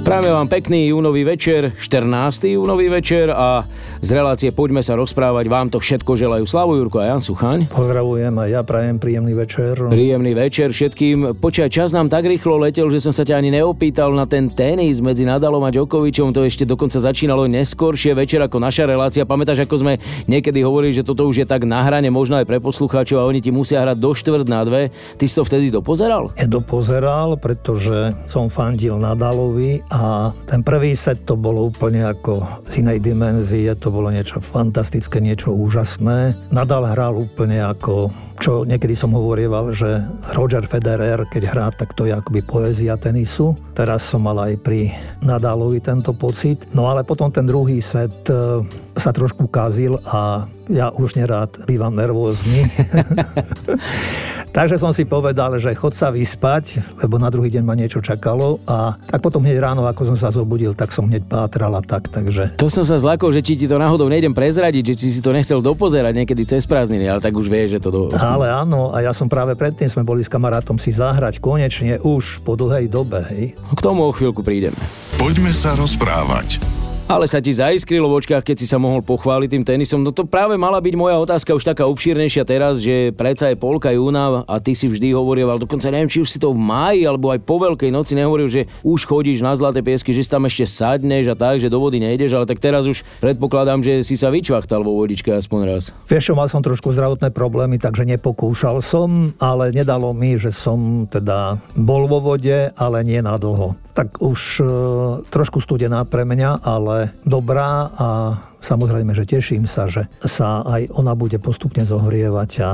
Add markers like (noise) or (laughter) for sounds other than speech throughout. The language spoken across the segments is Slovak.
Práve vám pekný júnový večer, 14. júnový večer a z relácie Poďme sa rozprávať vám to všetko želajú Slavo Jurko a Jan Suchaň. Pozdravujem a ja prajem príjemný večer. Príjemný večer všetkým. Počkaj, čas nám tak rýchlo letel, že som sa ťa ani neopýtal na ten tenis medzi Nadalom a Djokovičom. To ešte dokonca začínalo neskôršie večer ako naša relácia. Pamätáš, ako sme niekedy hovorili, že toto už je tak na hrane, možno aj pre poslucháčov a oni ti musia hrať do štvrt na dve. Ty si to vtedy dopozeral? Ja dopozeral, pretože som fandil Nadalovi a ten prvý set to bolo úplne ako z inej dimenzie, to bolo niečo fantastické, niečo úžasné. Nadal hral úplne ako čo niekedy som hovorieval, že Roger Federer, keď hrá, tak to je akoby poézia tenisu. Teraz som mal aj pri Nadalovi tento pocit. No ale potom ten druhý set e, sa trošku kazil a ja už nerád bývam nervózny. (laughs) Takže som si povedal, že chod sa vyspať, lebo na druhý deň ma niečo čakalo a tak potom hneď ráno, ako som sa zobudil, tak som hneď pátral a tak, takže... To som sa zlakol, že či ti to náhodou nejdem prezradiť, že či si to nechcel dopozerať niekedy cez prázdniny, ale tak už vie, že to... Do... Ale áno, a ja som práve predtým sme boli s kamarátom si zahrať konečne už po dlhej dobe, hej. K tomu o chvíľku prídeme. Poďme sa rozprávať ale sa ti zaiskrilo v očkách, keď si sa mohol pochváliť tým tenisom. No to práve mala byť moja otázka už taká obšírnejšia teraz, že predsa je polka júna a ty si vždy hovoril, ale dokonca neviem, či už si to v máji alebo aj po veľkej noci nehovoril, že už chodíš na zlaté piesky, že si tam ešte sadneš a tak, že do vody nejdeš, ale tak teraz už predpokladám, že si sa vyčvachtal vo vodičke aspoň raz. Vieš mal som trošku zdravotné problémy, takže nepokúšal som, ale nedalo mi, že som teda bol vo vode, ale nie na dlho tak už e, trošku studená pre mňa, ale dobrá a samozrejme, že teším sa, že sa aj ona bude postupne zohrievať a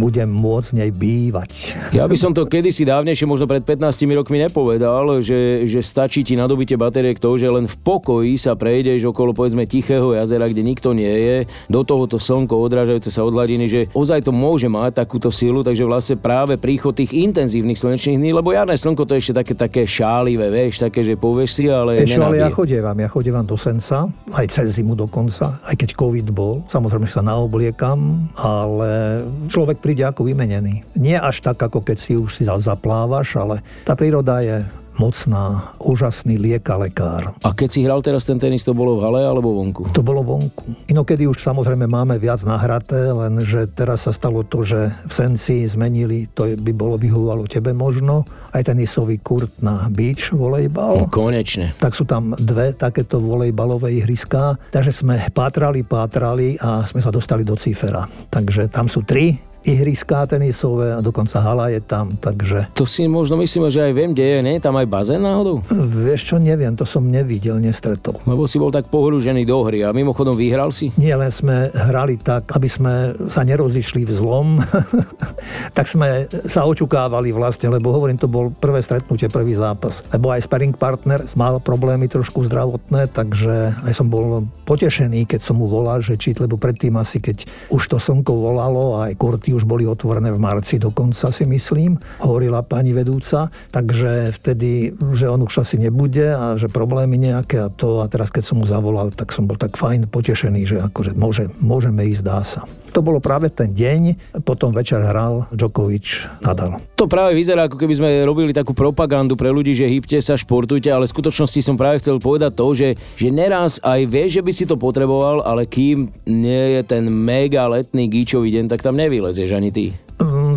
budem môcť nej bývať. Ja by som to kedysi dávnejšie, možno pred 15 rokmi nepovedal, že, že stačí ti nadobite batérie k toho, že len v pokoji sa prejdeš okolo povedzme tichého jazera, kde nikto nie je, do tohoto slnko odrážajúce sa od hladiny, že ozaj to môže mať takúto silu, takže vlastne práve príchod tých intenzívnych slnečných dní, lebo jarné slnko to je ešte také, také šálivé, vieš, také, že povieš si, ale... Ešte, ale ja chodievam, ja chodievam do Senca, aj cez zimu dokonca dokonca, aj keď COVID bol. Samozrejme, že sa naobliekam, ale človek príde ako vymenený. Nie až tak, ako keď si už si zaplávaš, ale tá príroda je mocná, úžasný lieka lekár. A keď si hral teraz ten tenis, to bolo v hale alebo vonku? To bolo vonku. Inokedy už samozrejme máme viac nahraté, lenže teraz sa stalo to, že v Senci zmenili, to by bolo vyhovovalo tebe možno, aj tenisový kurt na beach volejbal. No, konečne. Tak sú tam dve takéto volejbalové ihriská, takže sme pátrali, pátrali a sme sa dostali do cifera. Takže tam sú tri ihriská tenisové a dokonca hala je tam, takže... To si možno myslíme, že aj viem, kde je, nie? Tam aj bazén náhodou? Vieš čo, neviem, to som nevidel, nestretol. Lebo si bol tak pohľúžený do hry a mimochodom vyhral si? Nie, len sme hrali tak, aby sme sa nerozišli v zlom, (laughs) tak sme sa očukávali vlastne, lebo hovorím, to bol prvé stretnutie, prvý zápas. Lebo aj sparring partner mal problémy trošku zdravotné, takže aj som bol potešený, keď som mu volal, že či, lebo predtým asi, keď už to slnko volalo a aj kurty už boli otvorené v marci dokonca si myslím, hovorila pani vedúca, takže vtedy, že on už asi nebude a že problémy nejaké a to a teraz keď som mu zavolal, tak som bol tak fajn potešený, že akože môže, môžeme ísť, dá sa. To bolo práve ten deň, potom večer hral Djokovic Nadal. To práve vyzerá, ako keby sme robili takú propagandu pre ľudí, že hýbte sa, športujte, ale v skutočnosti som práve chcel povedať to, že, že neraz aj vieš, že by si to potreboval, ale kým nie je ten mega letný gíčový deň, tak tam nevylezieš ani ty.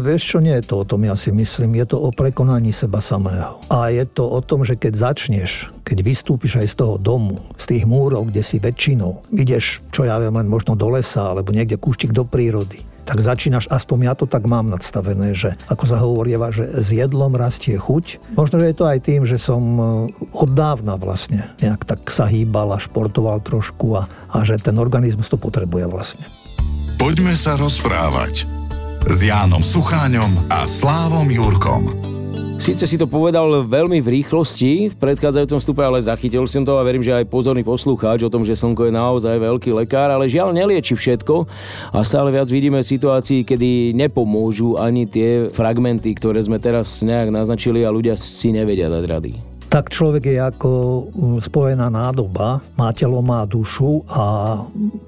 Vieš čo, nie je to o tom, ja si myslím. Je to o prekonaní seba samého. A je to o tom, že keď začneš, keď vystúpiš aj z toho domu, z tých múrov, kde si väčšinou, ideš, čo ja viem, len možno do lesa, alebo niekde kúštik do prírody, tak začínaš, aspoň ja to tak mám nadstavené, že ako sa hovorieva, že s jedlom rastie chuť. Možno, že je to aj tým, že som e, od dávna vlastne nejak tak sa hýbal a športoval trošku a, a že ten organizmus to potrebuje vlastne. Poďme sa rozprávať s Jánom Sucháňom a Slávom Jurkom. Sice si to povedal veľmi v rýchlosti v predchádzajúcom stupe, ale zachytil som to a verím, že aj pozorný poslucháč o tom, že slnko je naozaj veľký lekár, ale žiaľ nelieči všetko a stále viac vidíme situácií, kedy nepomôžu ani tie fragmenty, ktoré sme teraz nejak naznačili a ľudia si nevedia dať rady. Tak človek je ako mm, spojená nádoba, má telo, má dušu a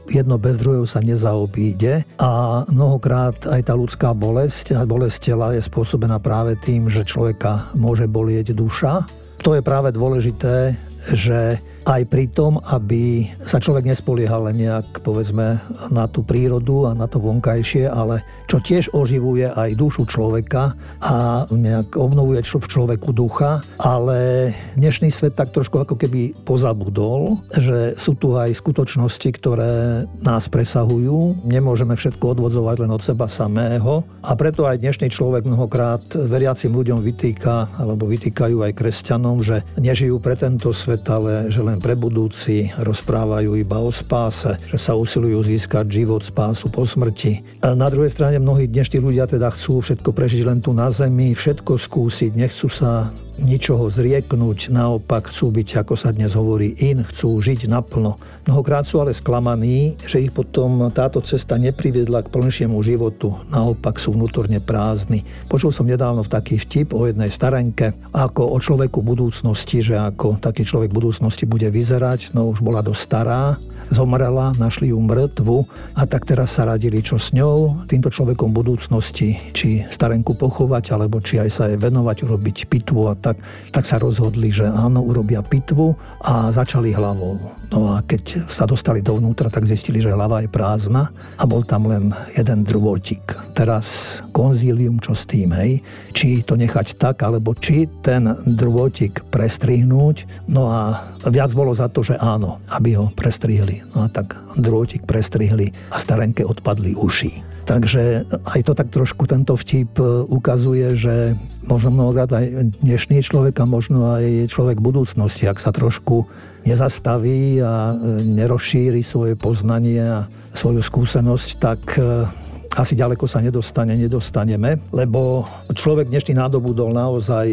jedno bez druhého sa nezaobíde a mnohokrát aj tá ľudská bolesť a bolesť tela je spôsobená práve tým, že človeka môže bolieť duša. To je práve dôležité, že aj pri tom, aby sa človek nespoliehal len nejak, povedzme, na tú prírodu a na to vonkajšie, ale čo tiež oživuje aj dušu človeka a nejak obnovuje v človeku ducha, ale dnešný svet tak trošku ako keby pozabudol, že sú tu aj skutočnosti, ktoré nás presahujú. Nemôžeme všetko odvodzovať len od seba samého a preto aj dnešný človek mnohokrát veriacim ľuďom vytýka, alebo vytýkajú aj kresťanom, že nežijú pre tento svet, ale že len len pre budúci, rozprávajú iba o spáse, že sa usilujú získať život, spásu po smrti. A na druhej strane mnohí dnešní ľudia teda chcú všetko prežiť len tu na zemi, všetko skúsiť, nechcú sa ničoho zrieknúť, naopak chcú byť, ako sa dnes hovorí, in, chcú žiť naplno. Mnohokrát sú ale sklamaní, že ich potom táto cesta nepriviedla k plnšiemu životu, naopak sú vnútorne prázdni. Počul som nedávno v taký vtip o jednej starenke, ako o človeku budúcnosti, že ako taký človek budúcnosti bude vyzerať, no už bola dosť stará, zomrela, našli ju mŕtvu a tak teraz sa radili, čo s ňou, týmto človekom budúcnosti, či starenku pochovať, alebo či aj sa jej venovať, urobiť pitvu a tak, tak sa rozhodli, že áno, urobia pitvu a začali hlavou. No a keď sa dostali dovnútra, tak zistili, že hlava je prázdna a bol tam len jeden drôtik. Teraz konzílium, čo s tým, hej? Či to nechať tak, alebo či ten drôtik prestrihnúť. No a viac bolo za to, že áno, aby ho prestrihli. No a tak drôtik prestrihli a starenke odpadli uši. Takže aj to tak trošku tento vtip e, ukazuje, že možno mnohokrát aj dnešný človek a možno aj človek budúcnosti, ak sa trošku nezastaví a e, nerozšíri svoje poznanie a svoju skúsenosť, tak e, asi ďaleko sa nedostane, nedostaneme, lebo človek dnešný nádobudol naozaj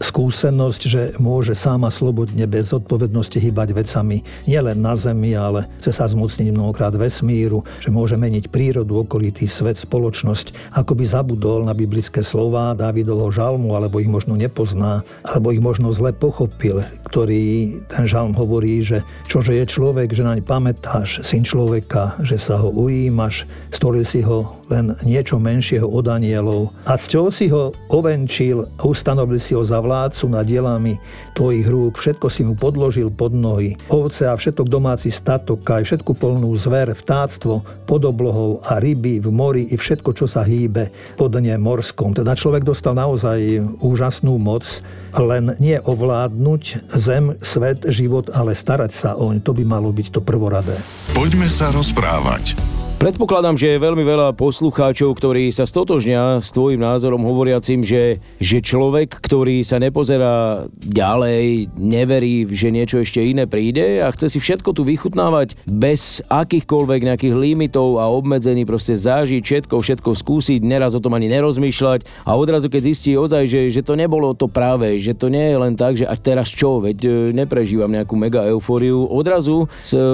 skúsenosť, že môže sám a slobodne bez odpovednosti hýbať vecami nielen na Zemi, ale chce sa zmocniť mnohokrát vesmíru, že môže meniť prírodu, okolitý svet, spoločnosť, ako by zabudol na biblické slova Dávidovho žalmu, alebo ich možno nepozná, alebo ich možno zle pochopil, ktorý ten žalm hovorí, že čože je človek, že naň pamätáš, syn človeka, že sa ho ujímaš, stvoril si ho len niečo menšieho od anielov. A z čoho si ho ovenčil a ustanovil si ho za vládcu nad dielami tvojich rúk, všetko si mu podložil pod nohy. Ovce a všetok domáci statok, aj všetku polnú zver, vtáctvo, pod oblohou a ryby v mori i všetko, čo sa hýbe pod dne morskom. Teda človek dostal naozaj úžasnú moc, len nie ovládnuť zem, svet, život, ale starať sa oň. To by malo byť to prvoradé. Poďme sa rozprávať. Predpokladám, že je veľmi veľa poslucháčov, ktorí sa stotožňa s tvojim názorom hovoriacim, že, že človek, ktorý sa nepozerá ďalej, neverí, že niečo ešte iné príde a chce si všetko tu vychutnávať bez akýchkoľvek nejakých limitov a obmedzení, proste zažiť všetko, všetko skúsiť, neraz o tom ani nerozmýšľať a odrazu keď zistí ozaj, že, že to nebolo to práve, že to nie je len tak, že a teraz čo, veď e, neprežívam nejakú mega eufóriu, odrazu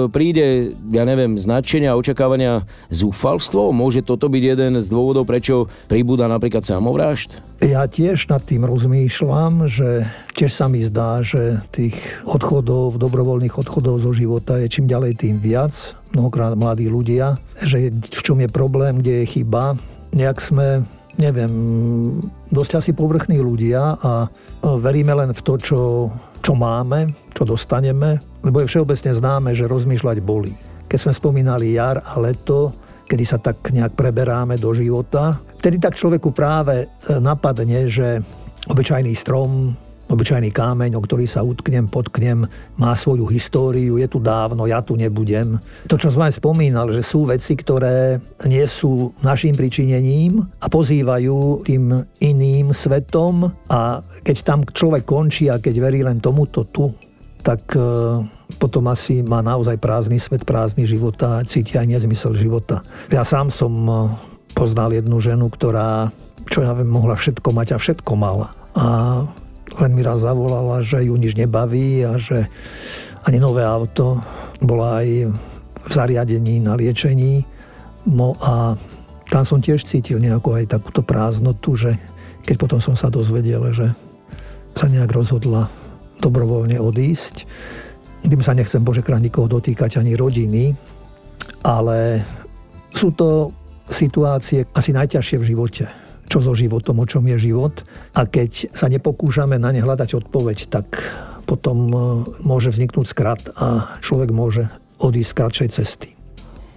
príde, ja neviem, značenia, očakávania zúfalstvo? Môže toto byť jeden z dôvodov, prečo pribúda napríklad samovrážd? Ja tiež nad tým rozmýšľam, že tiež sa mi zdá, že tých odchodov, dobrovoľných odchodov zo života je čím ďalej tým viac. Mnohokrát mladí ľudia, že v čom je problém, kde je chyba. Nejak sme neviem, dosť asi povrchní ľudia a veríme len v to, čo, čo máme, čo dostaneme, lebo je všeobecne známe, že rozmýšľať bolí keď sme spomínali jar a leto, kedy sa tak nejak preberáme do života. Vtedy tak človeku práve e, napadne, že obyčajný strom, obyčajný kámeň, o ktorý sa utknem, potknem, má svoju históriu, je tu dávno, ja tu nebudem. To, čo som aj spomínal, že sú veci, ktoré nie sú našim pričinením a pozývajú tým iným svetom a keď tam človek končí a keď verí len tomuto tu, tak e, potom asi má naozaj prázdny svet, prázdny život a cíti aj nezmysel života. Ja sám som e, poznal jednu ženu, ktorá, čo ja viem, mohla všetko mať a všetko mala. A len mi raz zavolala, že ju nič nebaví a že ani nové auto bola aj v zariadení na liečení. No a tam som tiež cítil nejakú aj takúto prázdnotu, že keď potom som sa dozvedel, že sa nejak rozhodla dobrovoľne odísť. Tým sa nechcem Bože nikoho dotýkať ani rodiny, ale sú to situácie asi najťažšie v živote. Čo so životom, o čom je život. A keď sa nepokúšame na ne hľadať odpoveď, tak potom e, môže vzniknúť skrat a človek môže odísť z kratšej cesty.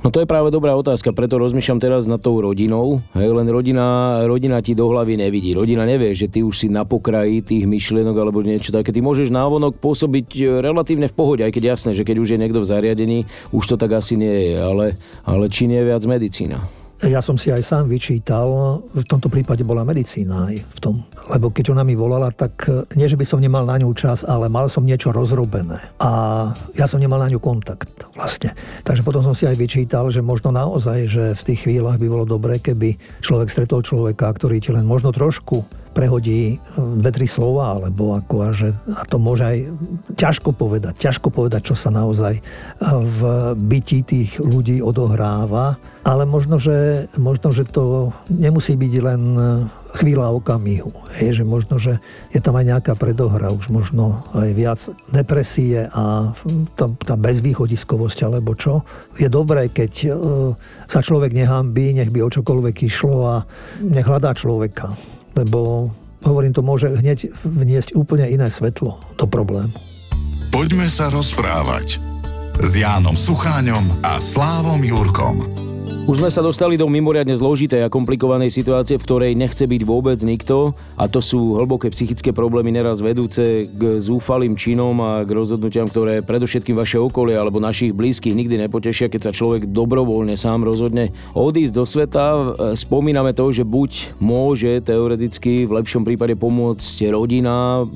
No to je práve dobrá otázka, preto rozmýšľam teraz nad tou rodinou. Hej, len rodina, rodina ti do hlavy nevidí. Rodina nevie, že ty už si na pokraji tých myšlienok alebo niečo také. Ty môžeš návonok pôsobiť e, relatívne v pohode, aj keď jasné, že keď už je niekto v zariadení, už to tak asi nie je, ale, ale či nie je viac medicína. Ja som si aj sám vyčítal, v tomto prípade bola medicína aj v tom. Lebo keď ona mi volala, tak e, nie, že by som nemal na ňu čas, ale mal som niečo rozrobené. A ja som nemal na ňu kontakt vlastne. Takže potom som si aj vyčítal, že možno naozaj, že v tých chvíľach by bolo dobré, keby človek stretol človeka, ktorý ti len možno trošku prehodí e, dve, tri slova, alebo ako a, že, a to môže aj ťažko povedať, ťažko povedať, čo sa naozaj e, v byti tých ľudí odohráva, ale možno, že, možno, že to nemusí byť len e, chvíľa okamihu. Hej, že možno, že je tam aj nejaká predohra, už možno aj viac depresie a tá, tá bezvýchodiskovosť alebo čo. Je dobré, keď sa človek nehambí, nech by o čokoľvek išlo a nech hľadá človeka lebo hovorím, to môže hneď vniesť úplne iné svetlo do problému. Poďme sa rozprávať s Jánom Sucháňom a Slávom Jurkom. Už sme sa dostali do mimoriadne zložitej a komplikovanej situácie, v ktorej nechce byť vôbec nikto a to sú hlboké psychické problémy neraz vedúce k zúfalým činom a k rozhodnutiam, ktoré predovšetkým vaše okolie alebo našich blízkych nikdy nepotešia, keď sa človek dobrovoľne sám rozhodne odísť do sveta. Spomíname to, že buď môže teoreticky v lepšom prípade pomôcť rodina,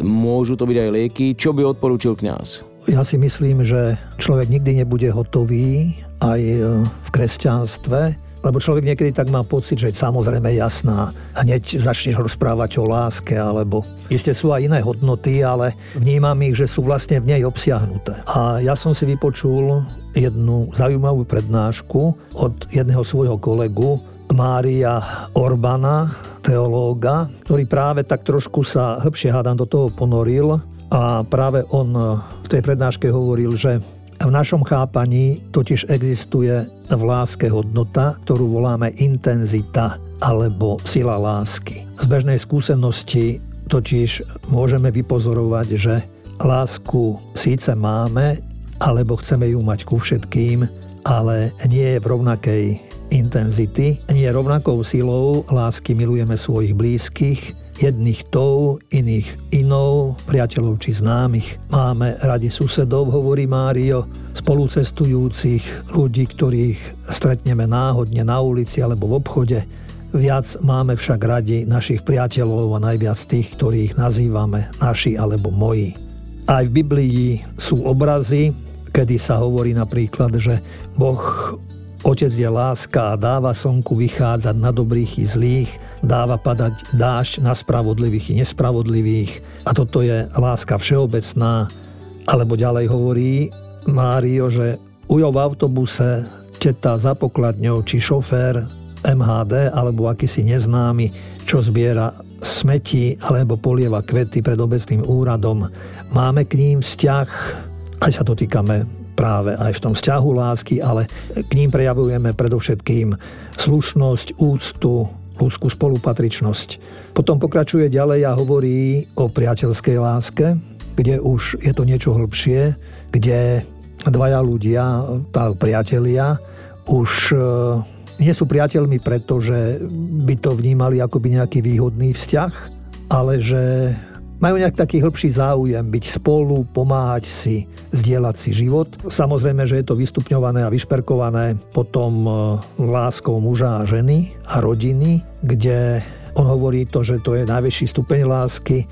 môžu to byť aj lieky. Čo by odporúčil kňaz? Ja si myslím, že človek nikdy nebude hotový aj e, v kresťanstve, lebo človek niekedy tak má pocit, že je samozrejme jasná. Hneď začneš rozprávať o láske, alebo isté sú aj iné hodnoty, ale vnímam ich, že sú vlastne v nej obsiahnuté. A ja som si vypočul jednu zaujímavú prednášku od jedného svojho kolegu, Mária Orbana, teológa, ktorý práve tak trošku sa hĺbšie hádam do toho ponoril a práve on v tej prednáške hovoril, že v našom chápaní totiž existuje v láske hodnota, ktorú voláme intenzita alebo sila lásky. Z bežnej skúsenosti totiž môžeme vypozorovať, že lásku síce máme, alebo chceme ju mať ku všetkým, ale nie je v rovnakej intenzity, nie rovnakou silou lásky milujeme svojich blízkych, jedných tou, iných inou, priateľov či známych. Máme radi susedov, hovorí Mário, spolucestujúcich, ľudí, ktorých stretneme náhodne na ulici alebo v obchode. Viac máme však radi našich priateľov a najviac tých, ktorých nazývame naši alebo moji. Aj v Biblii sú obrazy, kedy sa hovorí napríklad, že Boh Otec je láska a dáva slnku vychádzať na dobrých i zlých, dáva padať dážď na spravodlivých i nespravodlivých a toto je láska všeobecná. Alebo ďalej hovorí Mário, že ujo v autobuse teta za pokladňou či šofér MHD alebo akýsi neznámy, čo zbiera smeti alebo polieva kvety pred obecným úradom. Máme k ním vzťah, aj sa to týkame práve aj v tom vzťahu lásky, ale k ním prejavujeme predovšetkým slušnosť, úctu, ľudskú spolupatričnosť. Potom pokračuje ďalej a hovorí o priateľskej láske, kde už je to niečo hĺbšie, kde dvaja ľudia, tá priatelia, už e, nie sú priateľmi, pretože by to vnímali ako by nejaký výhodný vzťah, ale že majú nejak taký hĺbší záujem byť spolu, pomáhať si, zdieľať si život. Samozrejme, že je to vystupňované a vyšperkované potom e, láskou muža a ženy a rodiny, kde on hovorí to, že to je najvyšší stupeň lásky. E,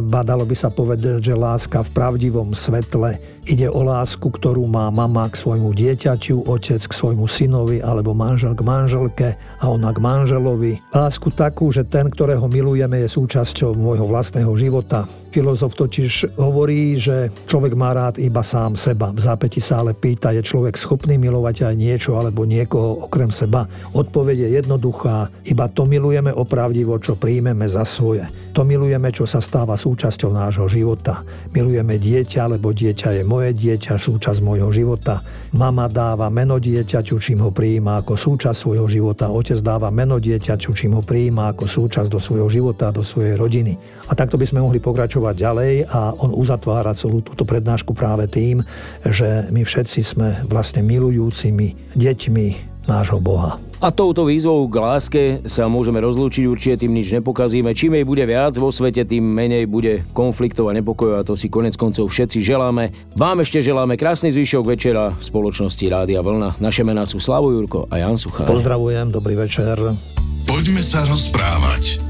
badalo by sa povedať, že láska v pravdivom svetle ide o lásku, ktorú má mama k svojmu dieťaťu, otec k svojmu synovi alebo manžel k manželke a ona k manželovi. Lásku takú, že ten, ktorého milujeme, je súčasťou môjho vlastného života. Filozof totiž hovorí, že človek má rád iba sám seba. V zápäti sa ale pýta, je človek schopný milovať aj niečo alebo niekoho okrem seba. Odpoveď je jednoduchá, iba to milujeme opravdivo, čo príjmeme za svoje. To milujeme, čo sa stáva súčasťou nášho života. Milujeme dieťa, lebo dieťa je moje dieťa, súčasť môjho života. Mama dáva meno dieťaťu, čím ho prijíma ako súčasť svojho života. Otec dáva meno dieťaťu, čím ho prijíma ako súčasť do svojho života, do svojej rodiny. A takto by sme mohli pokračovať ďalej a on uzatvára celú túto prednášku práve tým, že my všetci sme vlastne milujúcimi deťmi nášho Boha. A touto výzvou k láske sa môžeme rozlúčiť, určite tým nič nepokazíme. Čím jej bude viac vo svete, tým menej bude konfliktov a nepokojov a to si konec koncov všetci želáme. Vám ešte želáme krásny zvyšok večera v spoločnosti Rádia Vlna. Naše mená sú Slavo Jurko a Jan Suchár. Pozdravujem, dobrý večer. Poďme sa rozprávať